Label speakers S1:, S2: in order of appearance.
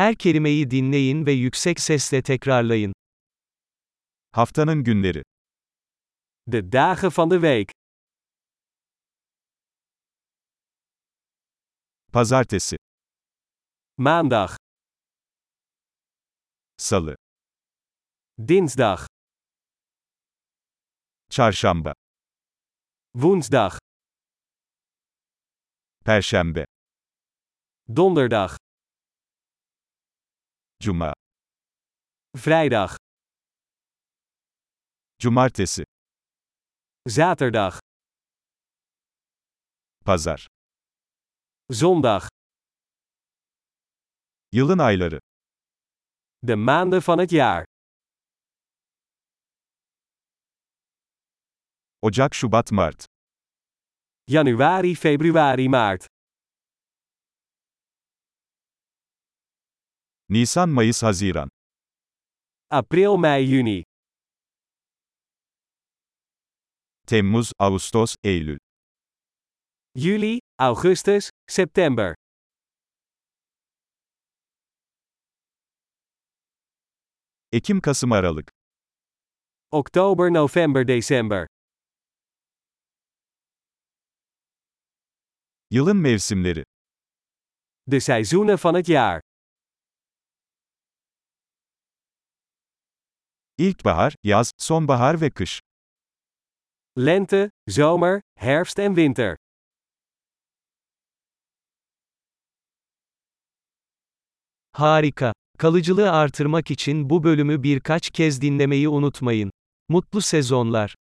S1: Her kelimeyi dinleyin ve yüksek sesle tekrarlayın.
S2: Haftanın günleri.
S3: De dagen van de week.
S2: Pazartesi,
S3: Maandag,
S2: Salı,
S3: dinsdag,
S2: Çarşamba,
S3: woensdag,
S2: Perşembe,
S3: donderdag,
S2: Cuma,
S3: vrijdag,
S2: Cumartesi,
S3: zaterdag,
S2: Pazar.
S3: zondag.
S2: Yılın ayları.
S3: De maanden van het jaar.
S2: Ocak, Şubat, Mart.
S3: Januari, februari, maart.
S2: Nisan, Mayıs, Haziran.
S3: April, mei, juni.
S2: Temmuz, Ağustos, Eylül.
S3: Juli, augustus, september.
S2: Ekim, Kasım, Aralık.
S3: Oktober, november, december.
S2: Yılın mevsimleri.
S3: De seizoenen van het jaar.
S2: İlkbahar, yaz, sonbahar ve kış.
S3: Lente, zomer, herfst en winter.
S1: Harika. Kalıcılığı artırmak için bu bölümü birkaç kez dinlemeyi unutmayın. Mutlu sezonlar.